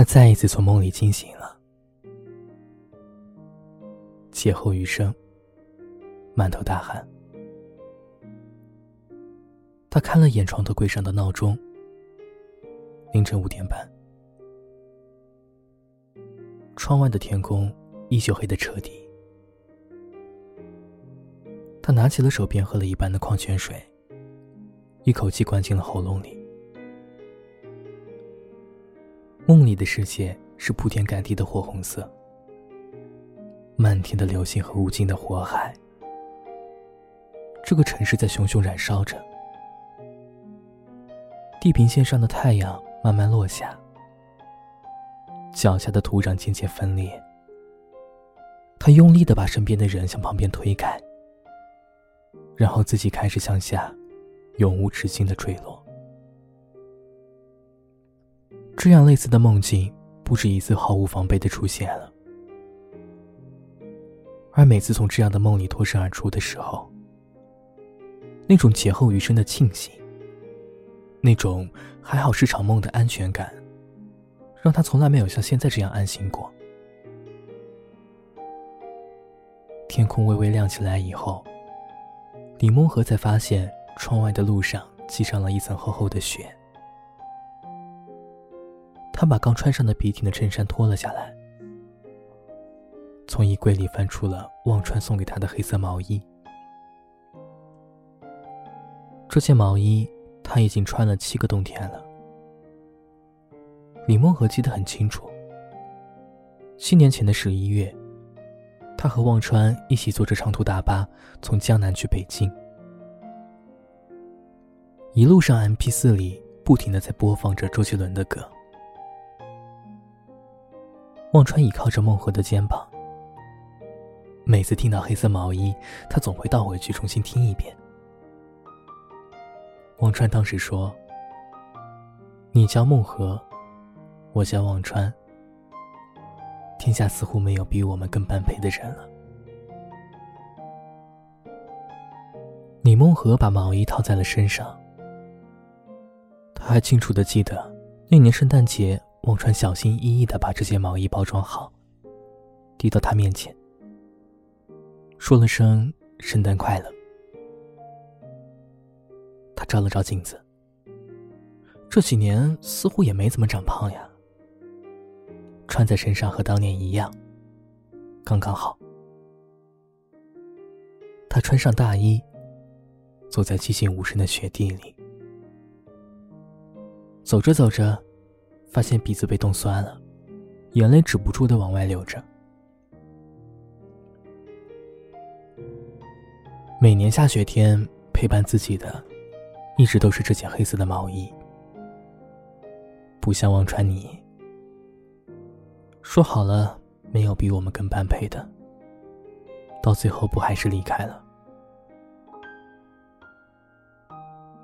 他再一次从梦里惊醒了，劫后余生，满头大汗。他看了眼床头柜上的闹钟，凌晨五点半。窗外的天空依旧黑得彻底。他拿起了手边喝了一半的矿泉水，一口气灌进了喉咙里。梦里的世界是铺天盖地的火红色，漫天的流星和无尽的火海。这个城市在熊熊燃烧着。地平线上的太阳慢慢落下，脚下的土壤渐渐分裂。他用力的把身边的人向旁边推开，然后自己开始向下，永无止境的坠落。这样类似的梦境不止一次毫无防备的出现了，而每次从这样的梦里脱身而出的时候，那种劫后余生的庆幸。那种还好是场梦的安全感，让他从来没有像现在这样安心过。天空微微亮起来以后，李梦河才发现窗外的路上积上了一层厚厚的雪。他把刚穿上的笔挺的衬衫脱了下来，从衣柜里翻出了忘川送给他的黑色毛衣。这件毛衣。他已经穿了七个冬天了。李梦和记得很清楚。七年前的十一月，他和忘川一起坐着长途大巴从江南去北京，一路上 M P 四里不停的在播放着周杰伦的歌。忘川倚靠着孟和的肩膀，每次听到黑色毛衣，他总会倒回去重新听一遍。忘川当时说：“你叫孟和，我叫忘川。天下似乎没有比我们更般配的人了。”李梦和把毛衣套在了身上。他还清楚的记得，那年圣诞节，忘川小心翼翼的把这件毛衣包装好，递到他面前，说了声“圣诞快乐”。他照了照镜子，这几年似乎也没怎么长胖呀。穿在身上和当年一样，刚刚好。他穿上大衣，走在寂静无声的雪地里，走着走着，发现鼻子被冻酸了，眼泪止不住的往外流着。每年下雪天陪伴自己的。一直都是这件黑色的毛衣，不像忘川你。说好了没有比我们更般配的，到最后不还是离开了？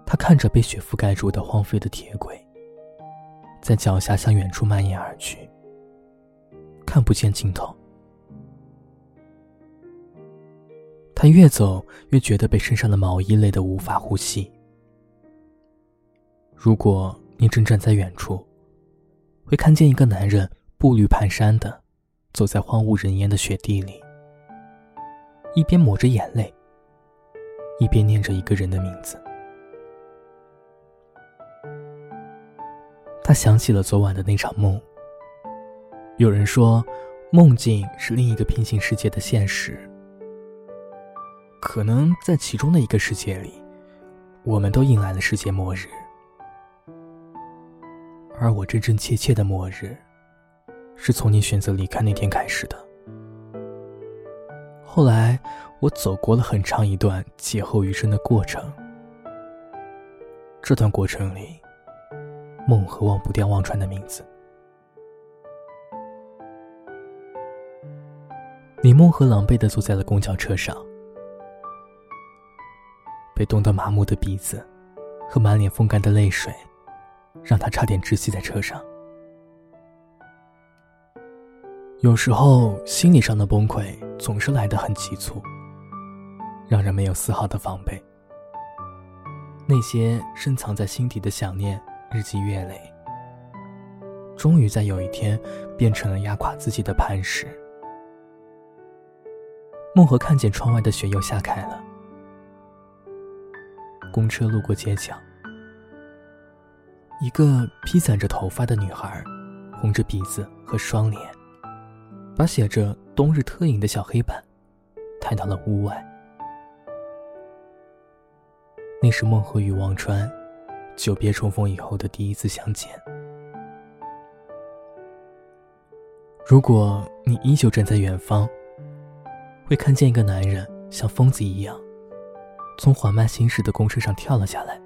他看着被雪覆盖住的荒废的铁轨，在脚下向远处蔓延而去，看不见尽头。他越走越觉得被身上的毛衣累得无法呼吸。如果你正站在远处，会看见一个男人步履蹒跚的走在荒无人烟的雪地里，一边抹着眼泪，一边念着一个人的名字。他想起了昨晚的那场梦。有人说，梦境是另一个平行世界的现实。可能在其中的一个世界里，我们都迎来了世界末日。而我真真切切的末日，是从你选择离开那天开始的。后来，我走过了很长一段劫后余生的过程。这段过程里，梦和忘不掉忘川的名字。李梦和狼狈的坐在了公交车上，被冻得麻木的鼻子和满脸风干的泪水。让他差点窒息在车上。有时候，心理上的崩溃总是来得很急促，让人没有丝毫的防备。那些深藏在心底的想念，日积月累，终于在有一天变成了压垮自己的磐石。孟和看见窗外的雪又下开了，公车路过街角，一个披散着头发的女孩，红着鼻子和双脸，把写着“冬日特饮”的小黑板抬到了屋外。那是孟和与忘川久别重逢以后的第一次相见。如果你依旧站在远方，会看见一个男人像疯子一样，从缓慢行驶的公车上跳了下来，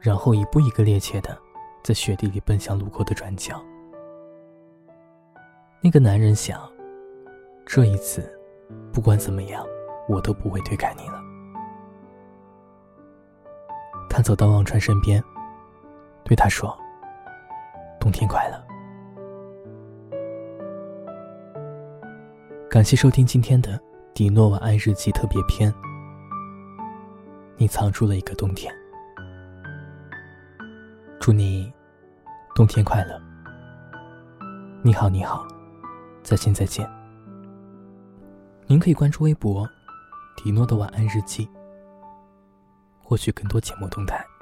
然后一步一个趔趄的在雪地里奔向路口的转角。那个男人想，这一次，不管怎么样，我都不会推开你了。他走到忘川身边，对他说：“冬天快乐。”感谢收听今天的《迪诺晚安日记》特别篇。你藏住了一个冬天，祝你冬天快乐。你好，你好，再见，再见。您可以关注微博“迪诺的晚安日记”。获取更多节目动态。